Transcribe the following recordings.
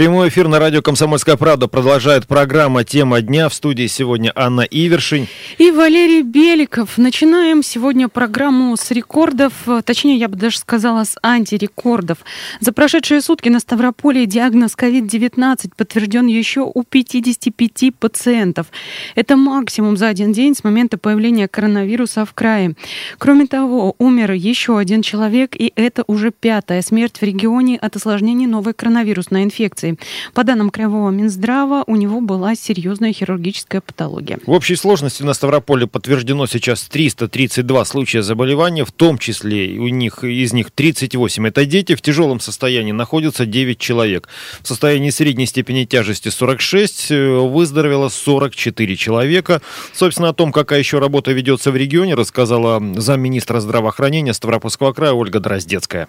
Прямой эфир на радио «Комсомольская правда» продолжает программа «Тема дня». В студии сегодня Анна Ивершин. И Валерий Беликов. Начинаем сегодня программу с рекордов, точнее, я бы даже сказала, с антирекордов. За прошедшие сутки на Ставрополе диагноз COVID-19 подтвержден еще у 55 пациентов. Это максимум за один день с момента появления коронавируса в крае. Кроме того, умер еще один человек, и это уже пятая смерть в регионе от осложнений новой коронавирусной инфекции. По данным Краевого Минздрава, у него была серьезная хирургическая патология. В общей сложности на Ставрополе подтверждено сейчас 332 случая заболевания, в том числе у них, из них 38 это дети. В тяжелом состоянии находятся 9 человек. В состоянии средней степени тяжести 46, э, выздоровело 44 человека. Собственно, о том, какая еще работа ведется в регионе, рассказала замминистра здравоохранения Ставропольского края Ольга Дроздецкая.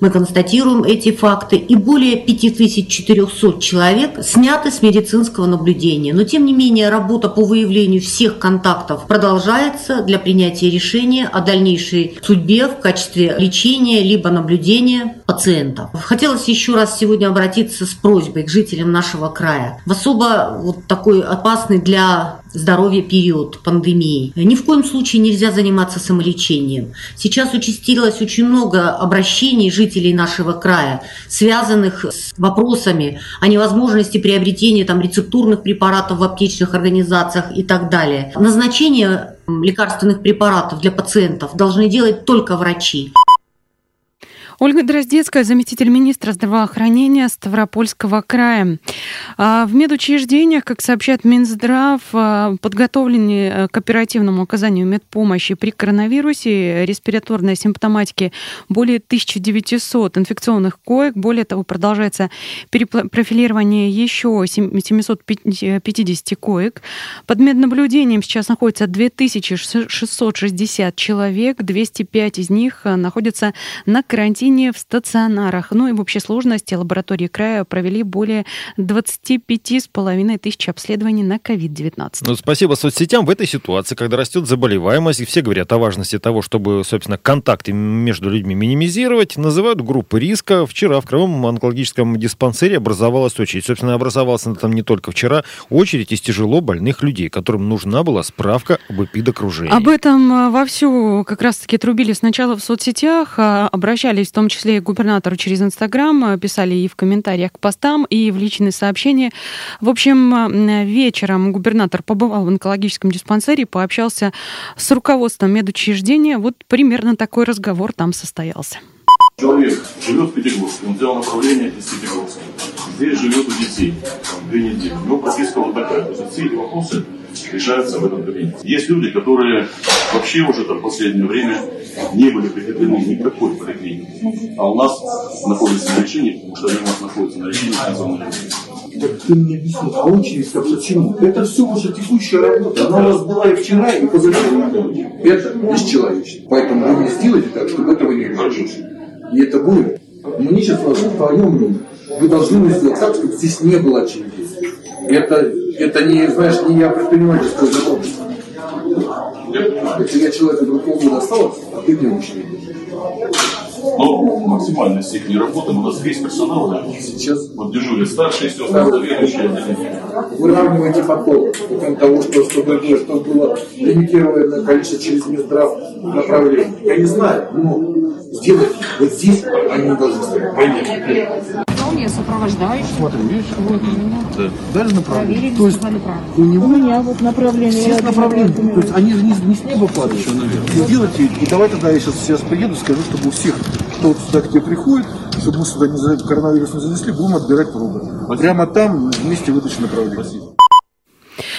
Мы констатируем эти факты, и более 5400 человек сняты с медицинского наблюдения. Но, тем не менее, работа по выявлению всех контактов продолжается для принятия решения о дальнейшей судьбе в качестве лечения либо наблюдения пациентов. Хотелось еще раз сегодня обратиться с просьбой к жителям нашего края. В особо вот такой опасный для здоровья период пандемии. Ни в коем случае нельзя заниматься самолечением. Сейчас участилось очень много обращений жителей нашего края, связанных с вопросами о невозможности приобретения там, рецептурных препаратов в аптечных организациях и так далее. Назначение лекарственных препаратов для пациентов должны делать только врачи. Ольга Дроздецкая, заместитель министра здравоохранения Ставропольского края. А, в медучреждениях, как сообщает Минздрав, а, подготовлены э, к оперативному оказанию медпомощи при коронавирусе, респираторной симптоматике более 1900 инфекционных коек. Более того, продолжается перепрофилирование еще 750 коек. Под меднаблюдением сейчас находится 2660 человек, 205 из них э, находятся на карантине карантине в стационарах. Ну и в общей сложности лаборатории края провели более 25,5 тысяч обследований на COVID-19. Ну, спасибо соцсетям в этой ситуации, когда растет заболеваемость, и все говорят о важности того, чтобы, собственно, контакты между людьми минимизировать, называют группы риска. Вчера в Краевом онкологическом диспансере образовалась очередь. Собственно, образовалась она там не только вчера, очередь из тяжело больных людей, которым нужна была справка об эпидокружении. Об этом э, вовсю как раз-таки трубили сначала в соцсетях, а обращались том числе и губернатору через Инстаграм, э, писали и в комментариях к постам, и в личные сообщения. В общем, э, вечером губернатор побывал в онкологическом диспансере, пообщался с руководством медучреждения. Вот примерно такой разговор там состоялся. Человек живет в Пятигорске, он взял направление из Пятигорска. Здесь живет у детей две недели. У него прописка вот такая. То есть все эти вопросы решаются в этом кабинете. Есть люди, которые вообще уже там в последнее время не были прикреплены никакой поликлинике. А у нас находится на лечении, потому что они у нас находятся на лечении в Так ты мне объясни, а очередь-то почему? Это все уже текущая работа. Она у нас была и вчера, и позавчера. Это бесчеловечно. Поэтому вы не сделайте так, чтобы этого не произошло. И это будет. Мне сейчас важно твое мнение. Вы должны сделать так, чтобы здесь не было очередей. Это, это не, знаешь, не я предпринимательское задумка. Если я человека другого года осталось, а ты мне учишь. Но максимальная степень работы у нас весь персонал да, сейчас вот дежурят старшие сестры, заведующие. Выравнивайте поток путем того, что чтобы, чтобы было лимитированное количество через Минздрав направлений. Я не знаю, но сделать вот здесь они не должны стоять. Поймите я сопровождающий. Смотри, видишь? Вот у меня. Да. Дали направление. Проверили, То есть у него У меня вот направление. все направления. То есть они же не, не с неба падают. Сделайте, и давай тогда я сейчас, сейчас приеду, скажу, чтобы у всех, кто вот сюда к тебе приходит, чтобы мы сюда не, за- коронавирус не занесли, будем отбирать пробы. Прямо там, вместе выдачи направлений.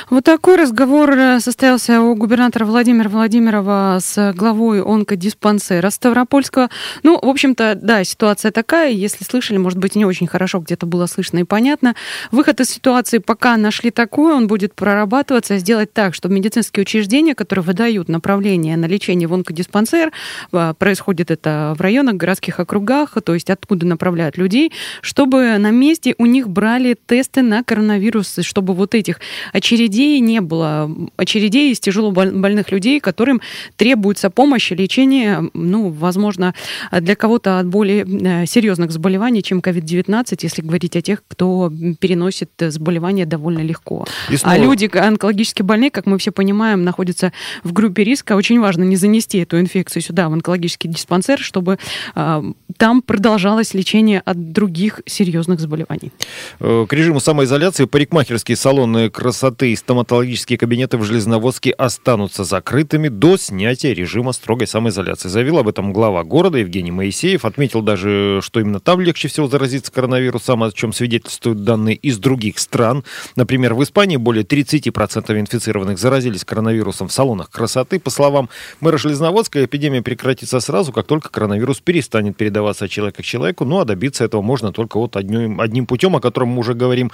Вот такой разговор э, состоялся у губернатора Владимира Владимирова с главой онкодиспансера Ставропольского. Ну, в общем-то, да, ситуация такая. Если слышали, может быть, не очень хорошо где-то было слышно и понятно. Выход из ситуации пока нашли такой, он будет прорабатываться, сделать так, чтобы медицинские учреждения, которые выдают направление на лечение в онкодиспансер, э, происходит это в районах, городских округах, то есть откуда направляют людей, чтобы на месте у них брали тесты на коронавирус, чтобы вот этих очередей очередей, не было очередей из тяжело больных людей, которым требуется помощь, лечение, ну, возможно, для кого-то от более э, серьезных заболеваний, чем COVID-19, если говорить о тех, кто переносит заболевания довольно легко. А люди онкологически больные, как мы все понимаем, находятся в группе риска. Очень важно не занести эту инфекцию сюда, в онкологический диспансер, чтобы э, там продолжалось лечение от других серьезных заболеваний. Э, к режиму самоизоляции парикмахерские салоны красоты и стоматологические кабинеты в Железноводске останутся закрытыми до снятия режима строгой самоизоляции. Заявил об этом глава города Евгений Моисеев. Отметил даже, что именно там легче всего заразиться коронавирусом, о чем свидетельствуют данные из других стран. Например, в Испании более 30% инфицированных заразились коронавирусом в салонах красоты. По словам мэра Железноводска, эпидемия прекратится сразу, как только коронавирус перестанет передаваться от человека к человеку. Ну а добиться этого можно только вот одним, одним путем, о котором мы уже говорим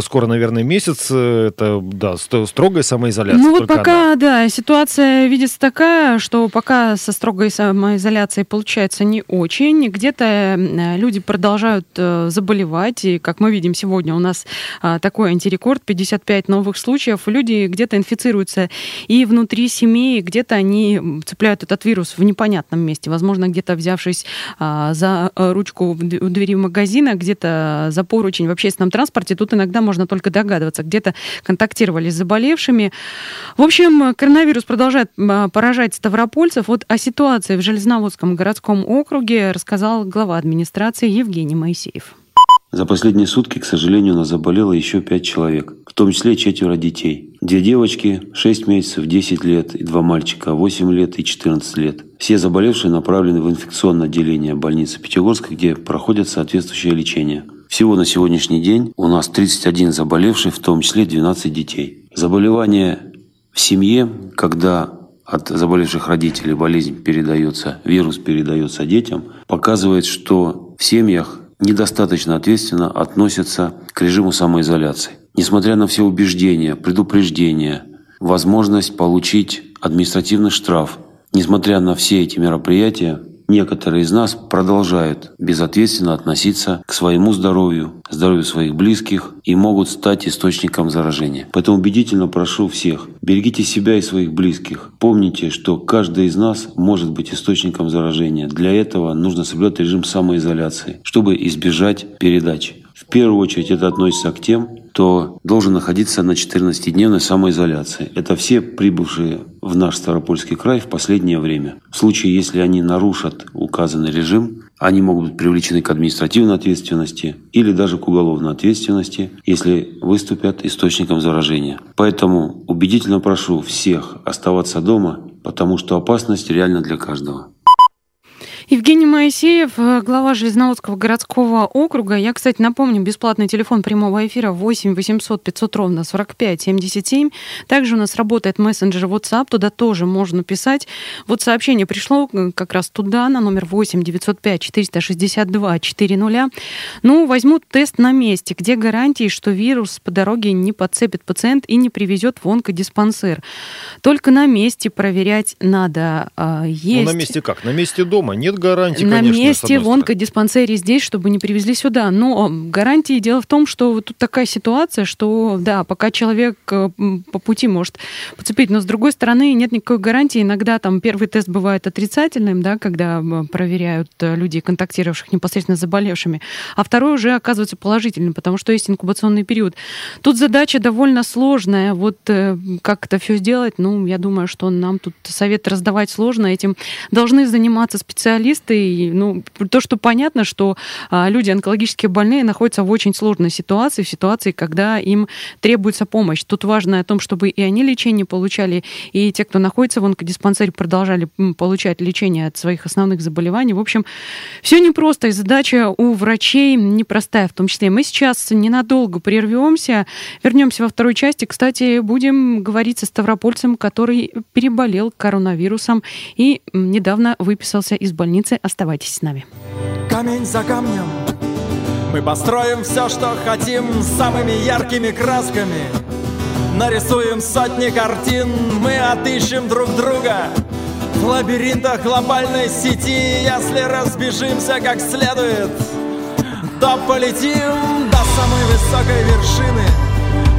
скоро, наверное, месяц. Э, это, да, строгая самоизоляция. Ну вот пока, она. да, ситуация видится такая, что пока со строгой самоизоляцией получается не очень. Где-то э, люди продолжают заболевать. И, как мы видим сегодня, у нас а, такой антирекорд, 55 новых случаев. Люди где-то инфицируются и внутри семьи, где-то они цепляют этот вирус в непонятном месте. Возможно, где-то взявшись а, за ручку в двери магазина, где-то за поручень в общественном транспорте. Тут иногда можно только догадываться. Где-то контактировали с заболевшими. В общем, коронавирус продолжает поражать ставропольцев. Вот о ситуации в Железноводском городском округе рассказал глава администрации Евгений Моисеев. За последние сутки, к сожалению, нас заболело еще пять человек, в том числе четверо детей. Две девочки, 6 месяцев, 10 лет, и два мальчика, 8 лет и 14 лет. Все заболевшие направлены в инфекционное отделение больницы Пятигорска, где проходят соответствующее лечение. Всего на сегодняшний день у нас 31 заболевший, в том числе 12 детей. Заболевание в семье, когда от заболевших родителей болезнь передается, вирус передается детям, показывает, что в семьях недостаточно ответственно относятся к режиму самоизоляции. Несмотря на все убеждения, предупреждения, возможность получить административный штраф, несмотря на все эти мероприятия, некоторые из нас продолжают безответственно относиться к своему здоровью, здоровью своих близких и могут стать источником заражения. Поэтому убедительно прошу всех, берегите себя и своих близких. Помните, что каждый из нас может быть источником заражения. Для этого нужно соблюдать режим самоизоляции, чтобы избежать передачи. В первую очередь это относится к тем, кто должен находиться на 14-дневной самоизоляции. Это все прибывшие в наш Ставропольский край в последнее время. В случае, если они нарушат указанный режим, они могут быть привлечены к административной ответственности или даже к уголовной ответственности, если выступят источником заражения. Поэтому убедительно прошу всех оставаться дома, потому что опасность реальна для каждого. Евгений Моисеев, э, глава Железноводского городского округа. Я, кстати, напомню, бесплатный телефон прямого эфира 8 800 500 ровно 45 77. Также у нас работает мессенджер WhatsApp, туда тоже можно писать. Вот сообщение пришло э, как раз туда, на номер 8 905 462 400. Ну, возьмут тест на месте. Где гарантии, что вирус по дороге не подцепит пациент и не привезет в онкодиспансер? Только на месте проверять надо. Есть... Ну, на месте как? На месте дома? Нет гарантий, На конечно, месте в онкодиспансере здесь, чтобы не привезли сюда. Но гарантии дело в том, что тут такая ситуация, что да, пока человек э, по пути может подцепить, но с другой стороны нет никакой гарантии. Иногда там первый тест бывает отрицательным, да, когда проверяют э, людей, контактировавших непосредственно с заболевшими, а второй уже оказывается положительным, потому что есть инкубационный период. Тут задача довольно сложная. Вот э, как это все сделать, ну, я думаю, что нам тут совет раздавать сложно. Этим должны заниматься специалисты специалисты. И, ну, то, что понятно, что а, люди онкологически больные находятся в очень сложной ситуации, в ситуации, когда им требуется помощь. Тут важно о том, чтобы и они лечение получали, и те, кто находится в онкодиспансере, продолжали получать лечение от своих основных заболеваний. В общем, все непросто, и задача у врачей непростая в том числе. Мы сейчас ненадолго прервемся, вернемся во второй части. Кстати, будем говорить со Ставропольцем, который переболел коронавирусом и недавно выписался из больницы больницы. Оставайтесь с нами. Камень за камнем мы построим все, что хотим самыми яркими красками. Нарисуем сотни картин, мы отыщем друг друга в лабиринтах глобальной сети. Если разбежимся как следует, то полетим до самой высокой вершины.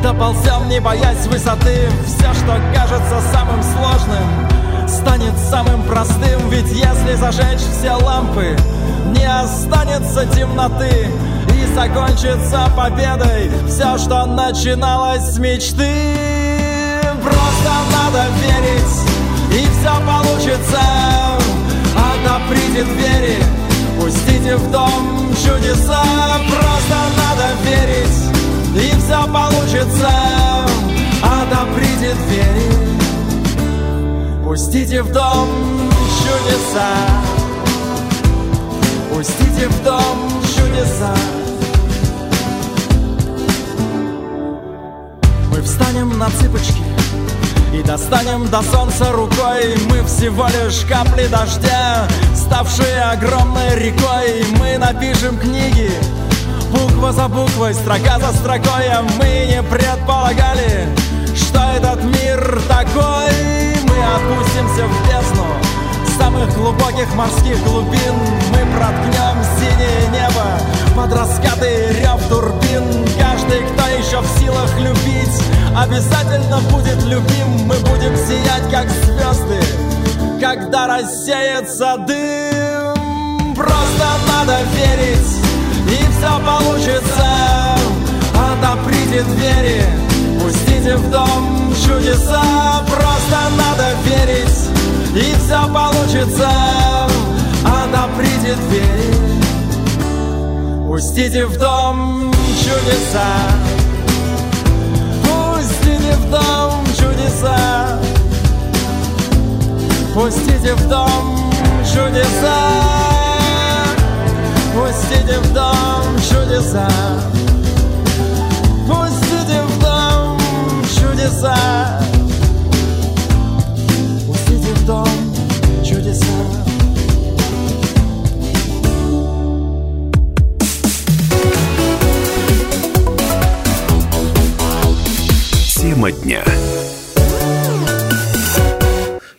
Доползем, не боясь высоты Все, что кажется самым сложным Станет самым простым Ведь если зажечь все лампы Не останется темноты И закончится победой Все, что начиналось с мечты. Просто надо верить И все получится. Отоприте двери Пустите в дом чудеса. Просто надо верить и все получится. Отоприте двери Пустите в дом чудеса. Пустите в дом чудеса. Мы встанем на цыпочки и достанем до солнца рукой. Мы всего лишь капли дождя Ставшие огромной рекой. Мы напишем книги Буква за буквой, строка за строкой. А мы не предполагали, что этот мир глубоких морских глубин. Мы проткнем синее небо под раскаты рев турбин. Каждый, кто еще в силах любить, обязательно будет любим. Мы будем сиять, как звезды, когда рассеется дым. Просто надо верить и все получится. Отоприте двери, пустите в дом чудеса. Просто надо верить, и все получится Отоприте двери, пустите в дом чудеса. Пустите в дом чудеса. Пустите в дом чудеса. Пустите в дом чудеса. Пустите в дом чудеса чудеса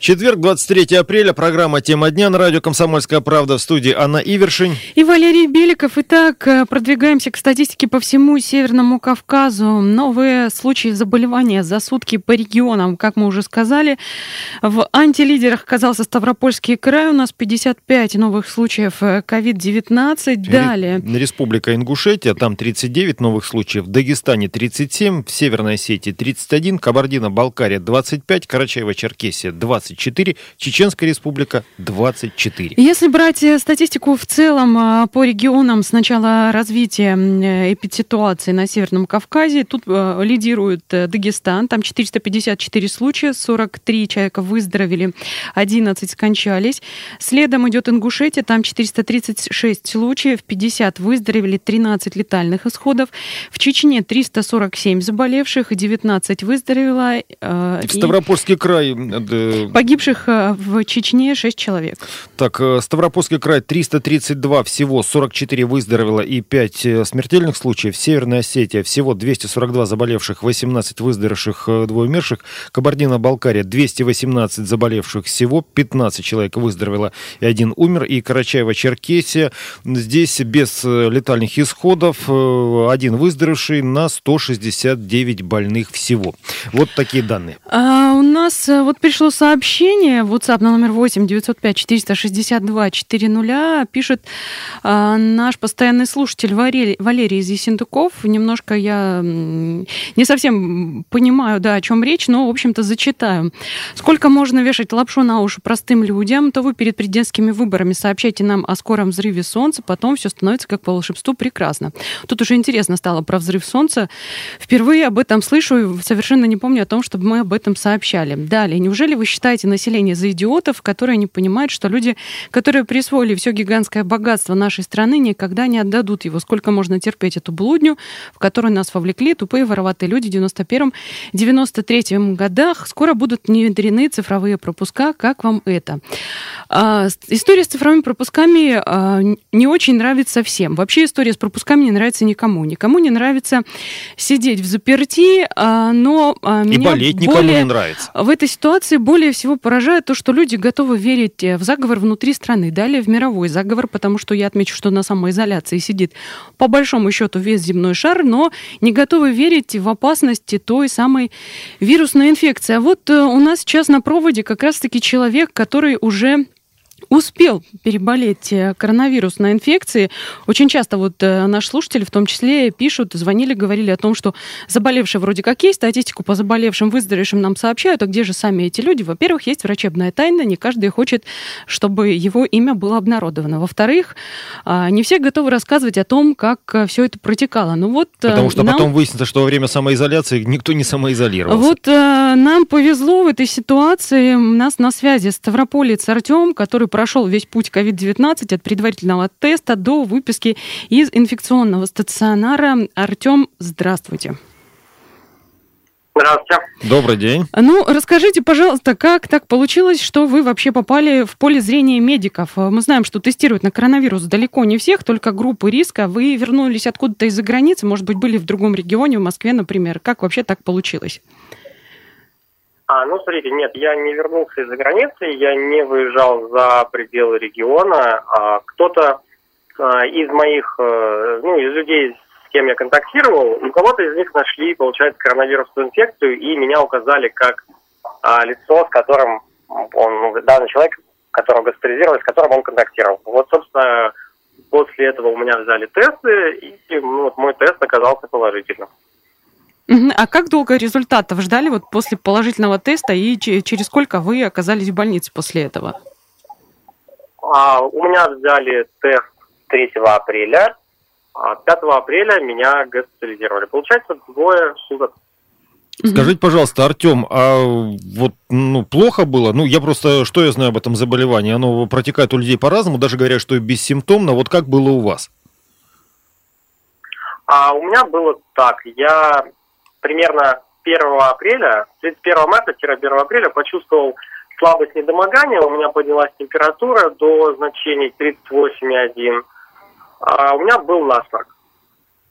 Четверг, 23 апреля, программа «Тема дня» на радио «Комсомольская правда» в студии Анна Ивершин. И Валерий Беликов. Итак, э, продвигаемся к статистике по всему Северному Кавказу. Новые случаи заболевания за сутки по регионам, как мы уже сказали. В антилидерах оказался Ставропольский край. У нас 55 новых случаев COVID-19. Далее. Республика Ингушетия, там 39 новых случаев. В Дагестане 37, в Северной Осетии 31, Кабардино-Балкария 25, Карачаево-Черкесия 20. 24, Чеченская республика 24. Если брать э, статистику в целом э, по регионам с начала развития э, эпидситуации на Северном Кавказе, тут лидирует Дагестан, там 454 случая, 43 человека выздоровели, 11 скончались. Следом идет Ингушетия, там 436 случаев, 50 выздоровели, 13 летальных исходов. В Чечне 347 заболевших, 19 выздоровело. В Ставропольский край Погибших э, в Чечне 6 человек. Так, э, Ставропольский край 332 всего, 44 выздоровело и 5 э, смертельных случаев. Северная Осетия всего 242 заболевших, 18 выздоровевших, двое умерших. Кабардино-Балкария 218 заболевших всего, 15 человек выздоровело и один умер. И Карачаево-Черкесия здесь без летальных исходов, один выздоровевший на 169 больных всего. Вот такие данные. А у нас вот пришло сообщение сообщение в WhatsApp на номер 8 905 462 400 пишет э, наш постоянный слушатель Валерий, Валерий из Ессентуков. Немножко я не совсем понимаю, да, о чем речь, но, в общем-то, зачитаю. Сколько можно вешать лапшу на уши простым людям, то вы перед президентскими выборами сообщайте нам о скором взрыве Солнца, потом все становится как по волшебству прекрасно. Тут уже интересно стало про взрыв Солнца. Впервые об этом слышу и совершенно не помню о том, чтобы мы об этом сообщали. Далее, неужели вы считаете, считаете население за идиотов, которые не понимают, что люди, которые присвоили все гигантское богатство нашей страны, никогда не отдадут его. Сколько можно терпеть эту блудню, в которую нас вовлекли тупые вороватые люди в 91-93 годах. Скоро будут внедрены цифровые пропуска. Как вам это? А, история с цифровыми пропусками а, не очень нравится всем. Вообще история с пропусками не нравится никому. Никому не нравится сидеть в заперти, а, но а, И болеть более, никому не нравится. В этой ситуации более всего всего поражает то, что люди готовы верить э, в заговор внутри страны, далее в мировой заговор, потому что я отмечу, что на самоизоляции сидит по большому счету весь земной шар, но не готовы верить в опасности той самой вирусной инфекции. А вот э, у нас сейчас на проводе как раз-таки человек, который уже успел переболеть э, коронавирусной инфекцией. Очень часто вот э, наши слушатели в том числе пишут, звонили, говорили о том, что заболевшие вроде как есть, статистику по заболевшим, выздоровевшим нам сообщают, а где же сами эти люди? Во-первых, есть врачебная тайна, не каждый хочет, чтобы его имя было обнародовано. Во-вторых, а, не все готовы рассказывать о том, как э, все это протекало. Ну вот Потому что нам... потом выяснится, что во время самоизоляции никто не самоизолировался. Вот нам повезло в этой ситуации. У нас на связи Ставрополец Артем, который прошел весь путь COVID-19 от предварительного теста до выписки из инфекционного стационара. Артем, здравствуйте. Здравствуйте. Добрый день. Ну, расскажите, пожалуйста, как так получилось, что вы вообще попали в поле зрения медиков? Мы знаем, что тестируют на коронавирус далеко не всех, только группы риска. Вы вернулись откуда-то из-за границы, может быть, были в другом регионе, в Москве, например. Как вообще так получилось? А, ну, смотрите, нет, я не вернулся из-за границы, я не выезжал за пределы региона. А кто-то а, из моих, а, ну, из людей, с кем я контактировал, у кого-то из них нашли, получается, коронавирусную инфекцию, и меня указали как а, лицо, с которым он, ну, данный человек, которого госпитализировали, с которым он контактировал. Вот, собственно, после этого у меня взяли тесты, и ну, вот мой тест оказался положительным. А как долго результатов ждали вот после положительного теста и через сколько вы оказались в больнице после этого? А, у меня взяли тест 3 апреля, а 5 апреля меня госпитализировали. Получается, двое суток. Скажите, пожалуйста, Артем, а вот ну, плохо было? Ну, я просто, что я знаю об этом заболевании? Оно протекает у людей по-разному, даже говорят, что и бессимптомно. Вот как было у вас? А у меня было так. Я примерно 1 апреля, 31 марта-1 апреля почувствовал слабость недомогания, у меня поднялась температура до значений 38,1, а у меня был насморк.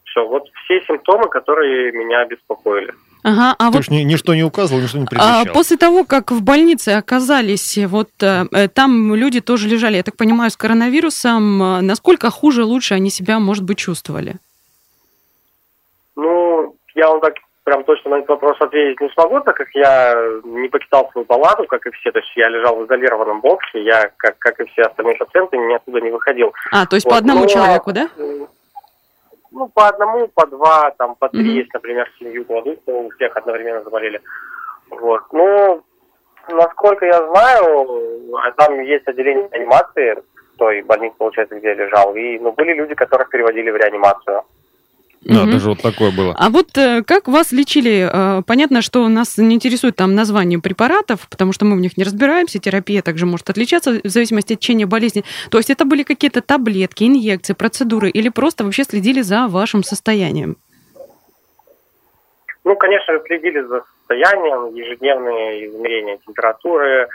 Все, вот все симптомы, которые меня беспокоили. Ага, а То вот есть ни- ничто не указывало, ничто не а, предвещало. после того, как в больнице оказались, вот э, э, там люди тоже лежали, я так понимаю, с коронавирусом, э, насколько хуже, лучше они себя, может быть, чувствовали? Ну, я вам так прям точно на этот вопрос ответить не смогу, так как я не покидал свою палату, как и все. То есть я лежал в изолированном боксе, я, как, как и все остальные пациенты, ни оттуда не выходил. А, то есть Вот, по одному но, человеку, да? э, Ну, по одному, по два, там, по три Мгм. есть, например, семью кладут, то у всех одновременно заболели. Вот. Ну, насколько я знаю, там есть отделение реанимации, в той больнице, получается, где я лежал, и, ну, были люди, которых переводили в реанимацию. Да, Мгм. даже вот такое было. А вот э, как вас лечили? Э, Понятно, что нас не интересует там название препаратов, потому что мы в них не разбираемся. Терапия также может отличаться в зависимости от течения болезни. То есть это были какие-то таблетки, инъекции, процедуры или просто вообще следили за вашим состоянием? Ну, конечно, следили за состоянием, ежедневные измерения температуры,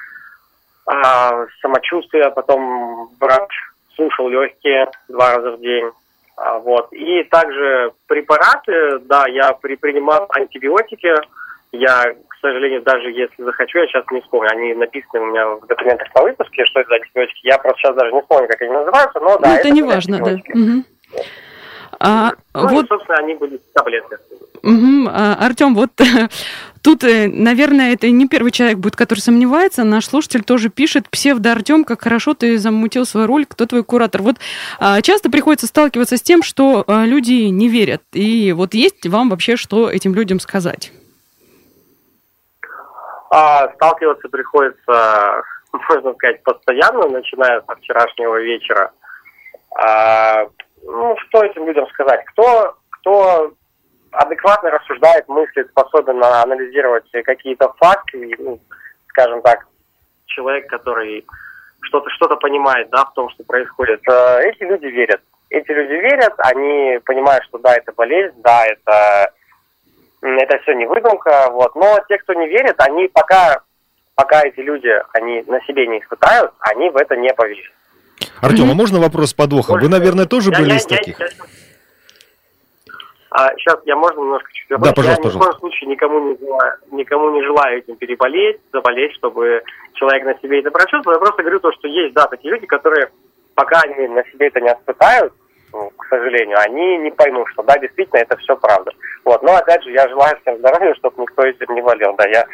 а, самочувствия, потом врач слушал легкие два раза в день. А, вот. И также препараты, да, я при- принимал антибиотики, я, к сожалению, даже если захочу, я сейчас не вспомню, они написаны у меня в документах по выпуске, что это за антибиотики, я просто сейчас даже не вспомню, как они называются, но да, ну, это не были важно, да. А, Ну, вот и, собственно, они были таблетки. Мгм. А, Артем, вот тут, э, наверное, это не первый человек будет, который сомневается. Наш слушатель тоже пишет, псевдо Артем, как хорошо ты замутил свой ролик, кто твой куратор. Вот а, часто приходится сталкиваться с тем, что а, люди не верят. И вот есть вам вообще что этим людям сказать? А, сталкиваться приходится, можно сказать, постоянно, начиная со вчерашнего вечера. А, ну, что этим людям сказать? Кто, кто адекватно рассуждает, мыслит, способен анализировать какие-то факты, ну, скажем так, человек, который что-то что понимает да, в том, что происходит, э, эти люди верят. Эти люди верят, они понимают, что да, это болезнь, да, это это все не выдумка, вот. Но те, кто не верит, они пока, пока эти люди, они на себе не испытают, они в это не поверят. Артем, а можно вопрос с подвохом? Вы, наверное, тоже Я- были я- из я- таких? я- А сейчас я можно немножко чуть Да, пожалуйста, Я ни в пожалуйста. коем случае никому не желаю, никому не желаю этим переболеть, заболеть, чтобы человек на себе это прочувствовал. Я просто говорю то, что есть, да, такие люди, которые пока они на себе это не испытают, ну, к сожалению, они не поймут, что да, действительно, это все правда. Вот, но опять же, я желаю всем здоровья, чтобы никто этим не болел. Да, я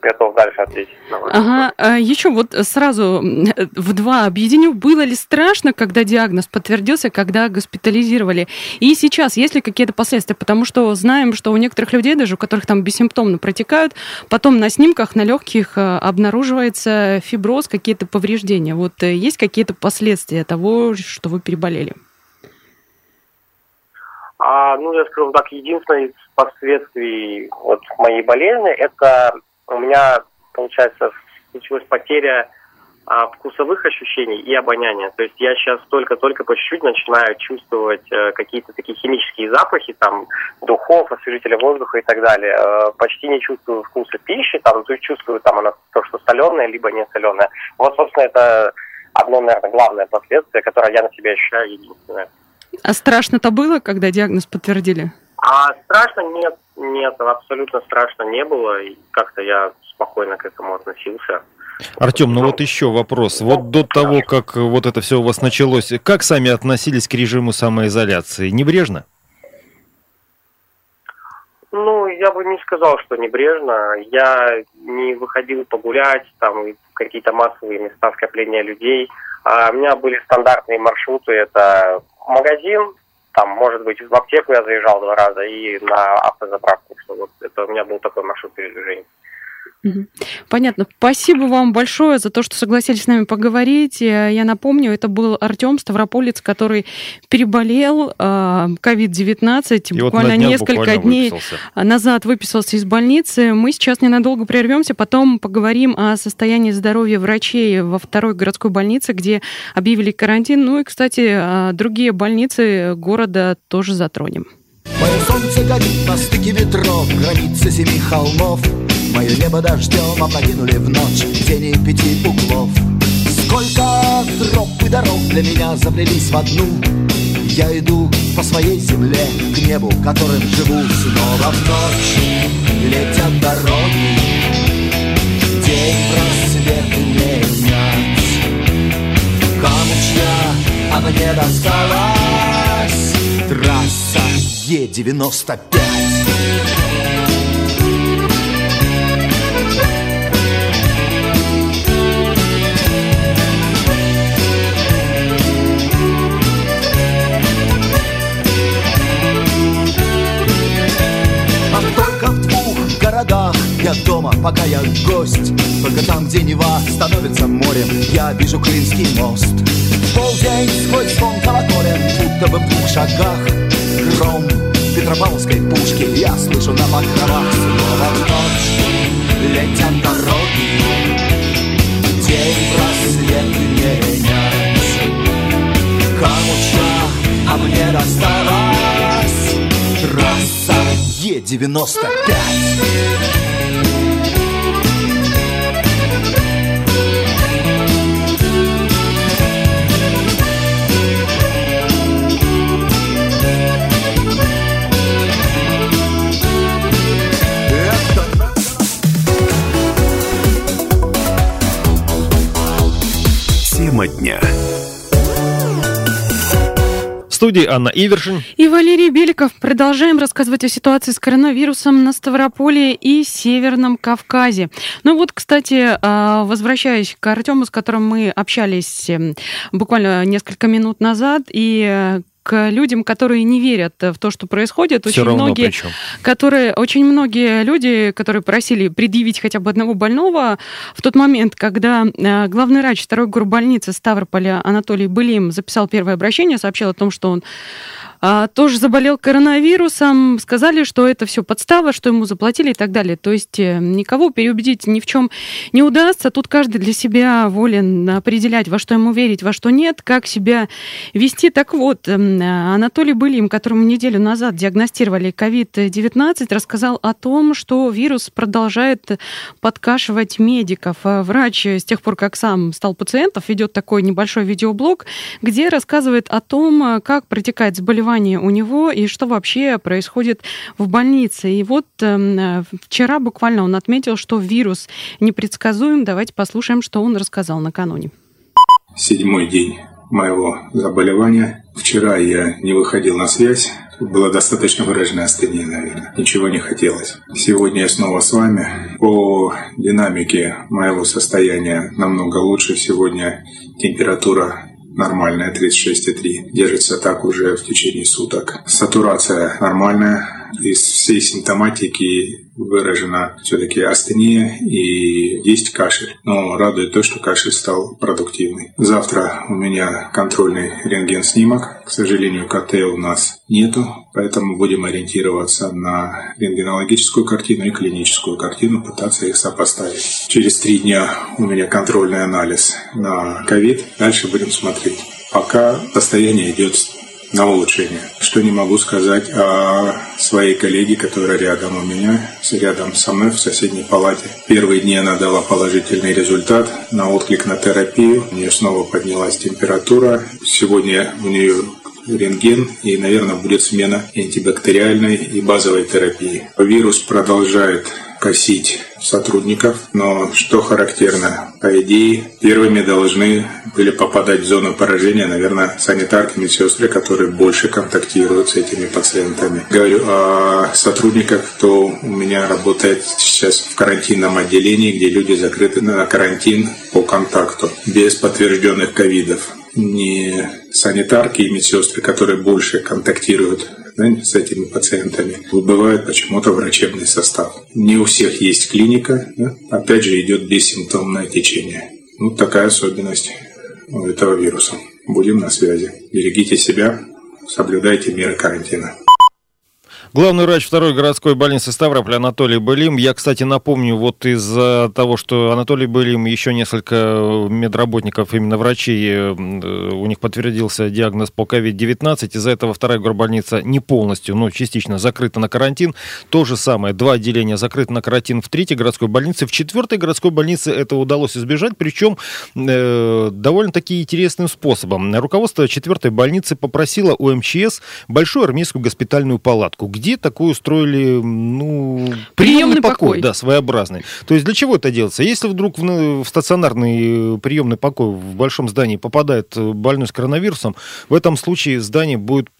готов дальше ответить на ваш Ага, а еще вот сразу в два объединю. Было ли страшно, когда диагноз подтвердился, когда госпитализировали? И сейчас есть ли какие-то последствия? Потому что знаем, что у некоторых людей, даже у которых там бессимптомно протекают, потом на снимках, на легких э, обнаруживается фиброз, какие-то повреждения. Вот э, есть какие-то последствия того, что вы переболели? А, ну, я скажу так, единственное из последствий вот моей болезни, это у меня, получается, случилась потеря а, вкусовых ощущений и обоняния. То есть я сейчас только-только по чуть-чуть начинаю чувствовать э, какие-то такие химические запахи, там, духов, освежителя воздуха и так далее. Э, почти не чувствую вкуса пищи, там, то есть чувствую там она то, что соленая, либо не соленая. Вот, собственно, это одно, наверное, главное последствие, которое я на себе ощущаю единственное. А страшно-то было, когда диагноз подтвердили? А страшно нет, нет, абсолютно страшно не было, и как-то я спокойно к этому относился. Артем, ну вот еще вопрос. Вот до того, как вот это все у вас началось, как сами относились к режиму самоизоляции? Небрежно? Ну, я бы не сказал, что небрежно. Я не выходил погулять, там, в какие-то массовые места скопления людей. А у меня были стандартные маршруты. Это магазин, там, может быть, в аптеку я заезжал два раза и на автозаправку. Что вот это у меня был такой маршрут передвижения. Понятно. Спасибо вам большое за то, что согласились с нами поговорить. Э, Я напомню, это был Артем Ставрополец, который переболел э, COVID-19 И вот буквально на днях несколько буквально дней выписался. назад выписался из больницы. Мы сейчас ненадолго прервемся, потом поговорим о состоянии здоровья врачей во второй городской больнице, где объявили карантин. Ну и, кстати, э, другие больницы города тоже затронем. Мое солнце горит на стыке ветров Границы семи холмов Мое небо дождем опрокинули в ночь Тени пяти углов. Сколько троп и дорог для меня заплелись в одну. Я иду по своей земле К небу, которым живу Снова в ночь. Летят дороги День просвет менять Камучья, а мне досталась Трасса Е-95 я дома, пока я гость. Только там, где Нева становится морем. Я вижу Клинский мост. Полдень сквозь звон колоколен Будто бы в двух шагах. Гром Петропавловской пушки Я слышу на покровах. Снова в ночь летят дороги. День просвет менять Камуча, а мне досталась Трасса Е-95 студии Анна Ивершин. И Валерий Беликов. Продолжаем рассказывать о ситуации с коронавирусом на Ставрополе и Северном Кавказе. Ну вот, кстати, а, возвращаясь к Артему, с которым мы общались эм, буквально несколько минут назад, и э, к людям, которые не верят в то, что происходит. Все очень равно многие, причем. которые, очень многие люди, которые просили предъявить хотя бы одного больного, в тот момент, когда э, главный врач второй горбольницы Ставрополя Анатолий Былим записал первое обращение, сообщил о том, что он а, тоже заболел коронавирусом, сказали, что это все подстава, что ему заплатили и так далее. То есть э, никого переубедить ни в чем не удастся. Тут каждый для себя волен определять, во что ему верить, во что нет, как себя вести. Так вот, эм, Анатолий Былим, которому неделю назад диагностировали COVID-19, рассказал о том, что вирус продолжает подкашивать медиков. А Врач с тех пор, как сам стал пациентом, ведет такой небольшой видеоблог, где рассказывает о том, как протекает заболевание заболевание у него и что вообще происходит в больнице. И вот э, вчера буквально он отметил, что вирус непредсказуем. Давайте послушаем, что он рассказал накануне. Седьмой день моего заболевания. Вчера я не выходил на связь. Было достаточно выраженное астения, наверное. Ничего не хотелось. Сегодня я снова с вами. По динамике моего состояния намного лучше. Сегодня температура нормальная, 36,3. Держится так уже в течение суток. Сатурация нормальная. Из всей симптоматики выражена все-таки астения и есть кашель. Но радует то, что кашель стал продуктивный. Завтра у меня контрольный рентген-снимок. К сожалению, КТ у нас нету, поэтому будем ориентироваться на рентгенологическую картину и клиническую картину, пытаться их сопоставить. Через три дня у меня контрольный анализ на ковид. Дальше будем смотреть. Пока состояние идет на улучшение. Что не могу сказать о своей коллеге, которая рядом у меня, рядом со мной в соседней палате. Первые дни она дала положительный результат на отклик на терапию. У нее снова поднялась температура. Сегодня у нее рентген и, наверное, будет смена антибактериальной и базовой терапии. Вирус продолжает косить сотрудников, но что характерно, по идее, первыми должны были попадать в зону поражения, наверное, санитарки, медсестры, которые больше контактируют с этими пациентами. Говорю о сотрудниках, кто у меня работает сейчас в карантинном отделении, где люди закрыты на карантин по контакту, без подтвержденных ковидов не санитарки и медсестры, которые больше контактируют с этими пациентами, выбывает почему-то врачебный состав. Не у всех есть клиника, да? опять же идет бессимптомное течение. Ну, такая особенность этого вируса. Будем на связи. Берегите себя, соблюдайте меры карантина. Главный врач второй городской больницы Ставрополя Анатолий Былим. Я, кстати, напомню, вот из-за того, что Анатолий Былим, еще несколько медработников, именно врачей, э, у них подтвердился диагноз по COVID-19. Из-за этого вторая горбольница не полностью, но частично закрыта на карантин. То же самое, два отделения закрыты на карантин в третьей городской больнице. В четвертой городской больнице это удалось избежать, причем э, довольно-таки интересным способом. Руководство четвертой больницы попросило у МЧС большую армейскую госпитальную палатку, где где такой устроили, ну, приемный, приемный покой, покой, да, своеобразный. То есть для чего это делается? Если вдруг в, в стационарный приемный покой в большом здании попадает больной с коронавирусом, в этом случае здание будет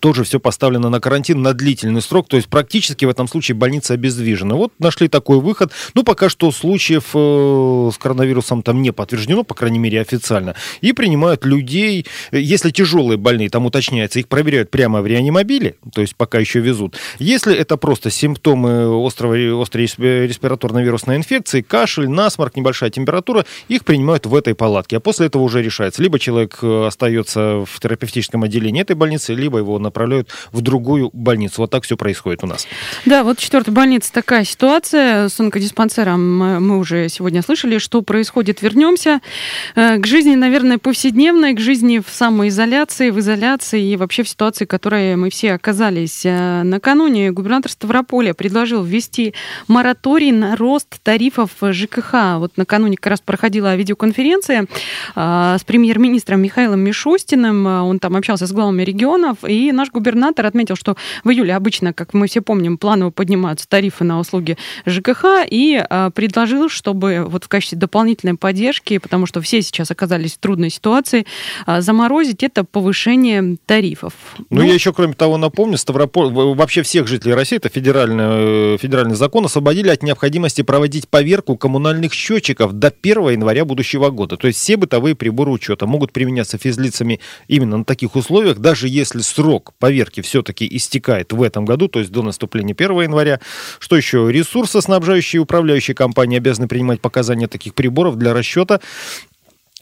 тоже все поставлено на карантин на длительный срок, то есть практически в этом случае больница обездвижена. Вот нашли такой выход. Ну, пока что случаев э, с коронавирусом там не подтверждено, по крайней мере, официально. И принимают людей, если тяжелые больные, там уточняется, их проверяют прямо в реанимобиле, то есть пока еще везут. Если это просто симптомы острого, острой респираторной вирусной инфекции, кашель, насморк, небольшая температура, их принимают в этой палатке. А после этого уже решается, либо человек э, остается в терапевтическом отделении этой больницы, либо его направляют в другую больницу. Вот так все происходит у нас. Да, вот четвертая больница такая ситуация с онкодиспансером. Мы уже сегодня слышали, что происходит. Вернемся э, к жизни, наверное, повседневной, к жизни в самоизоляции, в изоляции и вообще в ситуации, в которой мы все оказались. Э, накануне губернатор Ставрополя предложил ввести мораторий на рост тарифов ЖКХ. Вот накануне как раз проходила видеоконференция э, с премьер-министром Михаилом Мишустиным. Он там общался с главами регионов, и наш губернатор отметил, что в июле обычно, как мы все помним, планово поднимаются тарифы на услуги ЖКХ и а, предложил, чтобы вот в качестве дополнительной поддержки, потому что все сейчас оказались в трудной ситуации, а, заморозить это повышение тарифов. Ну, ну я еще, кроме того, напомню, Ставрополь, вообще всех жителей России, это федеральный, э, федеральный закон, освободили от необходимости проводить поверку коммунальных счетчиков до 1 января будущего года. То есть все бытовые приборы учета могут применяться физлицами именно на таких условиях, даже если срок срок поверки все-таки истекает в этом году, то есть до наступления 1 января. Что еще? Ресурсоснабжающие и управляющие компании обязаны принимать показания таких приборов для расчета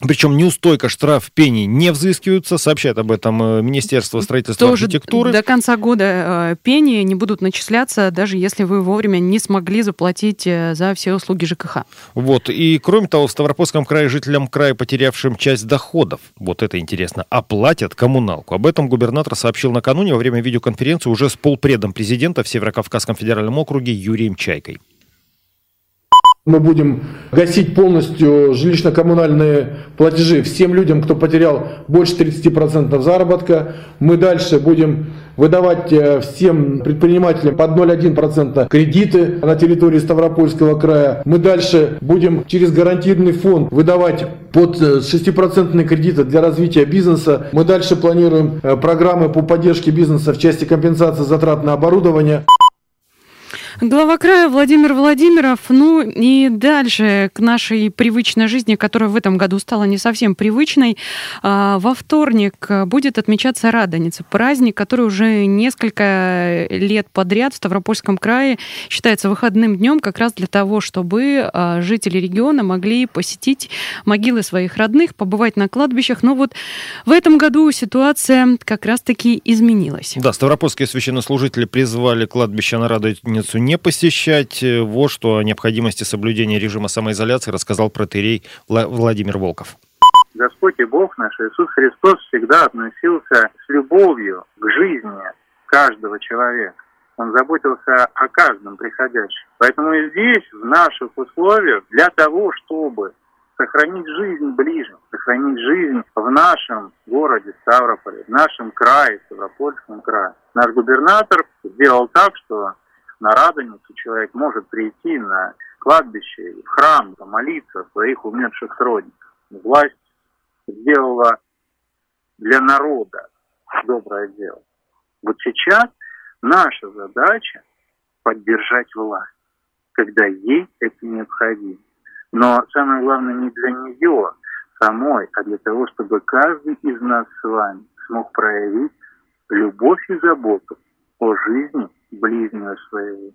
причем неустойка, штраф, пени не взыскиваются, сообщает об этом э, Министерство строительства и архитектуры. До конца года э, пени не будут начисляться, даже если вы вовремя не смогли заплатить э, за все услуги ЖКХ. Вот, и кроме того, в Ставропольском крае жителям края, потерявшим часть доходов, вот это интересно, оплатят коммуналку. Об этом губернатор сообщил накануне во время видеоконференции уже с полпредом президента в Северокавказском федеральном округе Юрием Чайкой. Мы будем гасить полностью жилищно-коммунальные платежи всем людям, кто потерял больше 30% заработка. Мы дальше будем выдавать э, всем предпринимателям под 0,1% кредиты на территории Ставропольского края. Мы дальше будем через гарантийный фонд выдавать под 6% э, кредиты для развития бизнеса. Мы дальше планируем э, программы по поддержке бизнеса в части компенсации затрат на оборудование. Глава края Владимир Владимиров. Ну и дальше к нашей привычной жизни, которая в этом году стала не совсем привычной. А, во вторник будет отмечаться Радоница. Праздник, который уже несколько лет подряд в Ставропольском крае считается выходным днем как раз для того, чтобы а, жители региона могли посетить могилы своих родных, побывать на кладбищах. Но вот в этом году ситуация как раз-таки изменилась. Да, ставропольские священнослужители призвали кладбище на Радоницу не не посещать. Э, вот что о необходимости соблюдения режима самоизоляции рассказал протерей Владимир Волков. Господь и Бог наш Иисус Христос всегда относился с любовью к жизни каждого человека. Он заботился о каждом приходящем. Поэтому и здесь, в наших условиях, для того, чтобы сохранить жизнь ближе, сохранить жизнь в нашем городе Ставрополе, в нашем крае, Ставропольском крае. Наш губернатор сделал так, что на Радоницу человек может прийти на кладбище, в храм, молиться о своих умерших сродниках. Власть сделала для народа доброе дело. Вот сейчас наша задача поддержать власть, когда ей это необходимо. Но самое главное не для нее самой, а для того, чтобы каждый из нас с вами смог проявить любовь и заботу о жизни ближнего своего.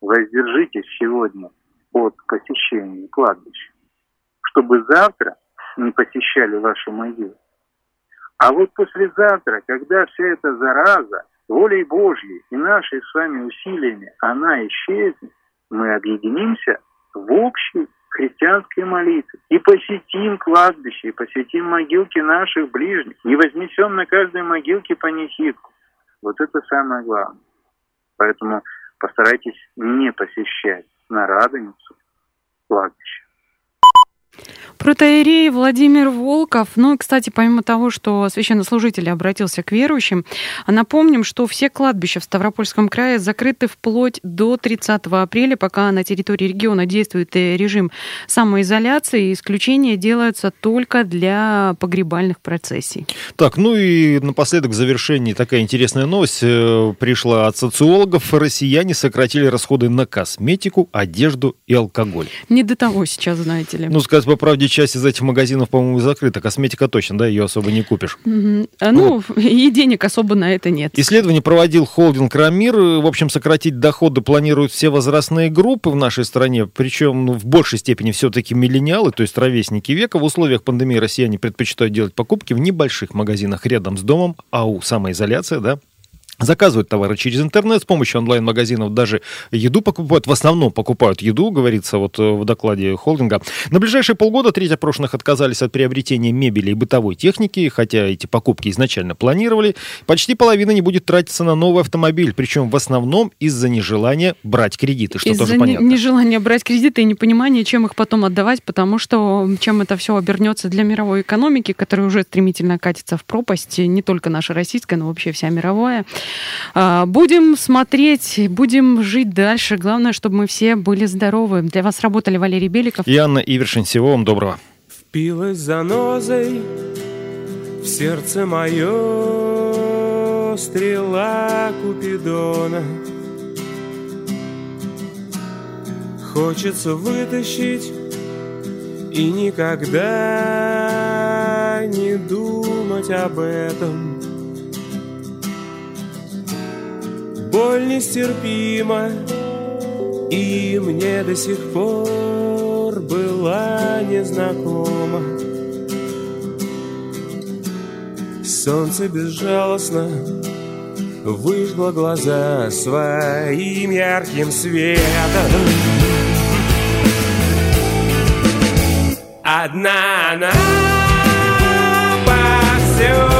Воздержитесь сегодня от посещения кладбища, чтобы завтра не посещали вашу могилу. А вот послезавтра, когда вся эта зараза волей Божьей и нашей с вами усилиями, она исчезнет, мы объединимся в общей христианской молитве и посетим кладбище, и посетим могилки наших ближних, и вознесем на каждой могилке панихидку. Вот это самое главное. Поэтому постарайтесь не посещать на Радоницу кладбище. Протеерей Владимир Волков. Ну, кстати, помимо того, что священнослужитель обратился к верующим, напомним, что все кладбища в Ставропольском крае закрыты вплоть до 30 апреля, пока на территории региона действует режим самоизоляции. Исключения делаются только для погребальных процессий. Так, ну и напоследок в завершении такая интересная новость э, пришла от социологов. Россияне сократили расходы на косметику, одежду и алкоголь. Не до того сейчас, знаете ли. Ну, сказать по правде, часть из этих магазинов, по-моему, закрыта. Косметика точно, да, ее особо не купишь. Mm-hmm. Ну, вот. и денег особо на это нет. Исследование проводил холдинг Рамир. В общем, сократить доходы планируют все возрастные группы в нашей стране, причем ну, в большей степени все-таки миллениалы, то есть ровесники века. В условиях пандемии россияне предпочитают делать покупки в небольших магазинах рядом с домом, АУ, самоизоляция, да, заказывают товары через интернет с помощью онлайн-магазинов, даже еду покупают, в основном покупают еду, говорится вот э, в докладе холдинга. На ближайшие полгода треть опрошенных отказались от приобретения мебели и бытовой техники, хотя эти покупки изначально планировали. Почти половина не будет тратиться на новый автомобиль, причем в основном из-за нежелания брать кредиты, что из-за тоже понятно. нежелания брать кредиты и непонимания, чем их потом отдавать, потому что чем это все обернется для мировой экономики, которая уже стремительно катится в пропасть, не только наша российская, но вообще вся мировая. А, будем смотреть, будем жить дальше. Главное, чтобы мы все были здоровы. Для вас работали Валерий Беликов и Анна Ивершин. Всего вам доброго. Впилась занозой в сердце мое стрела Купидона. Хочется вытащить и никогда не думать об этом. Боль нестерпима, и мне до сих пор была незнакома. Солнце безжалостно выжгло глаза своим ярким светом. Одна она повсюду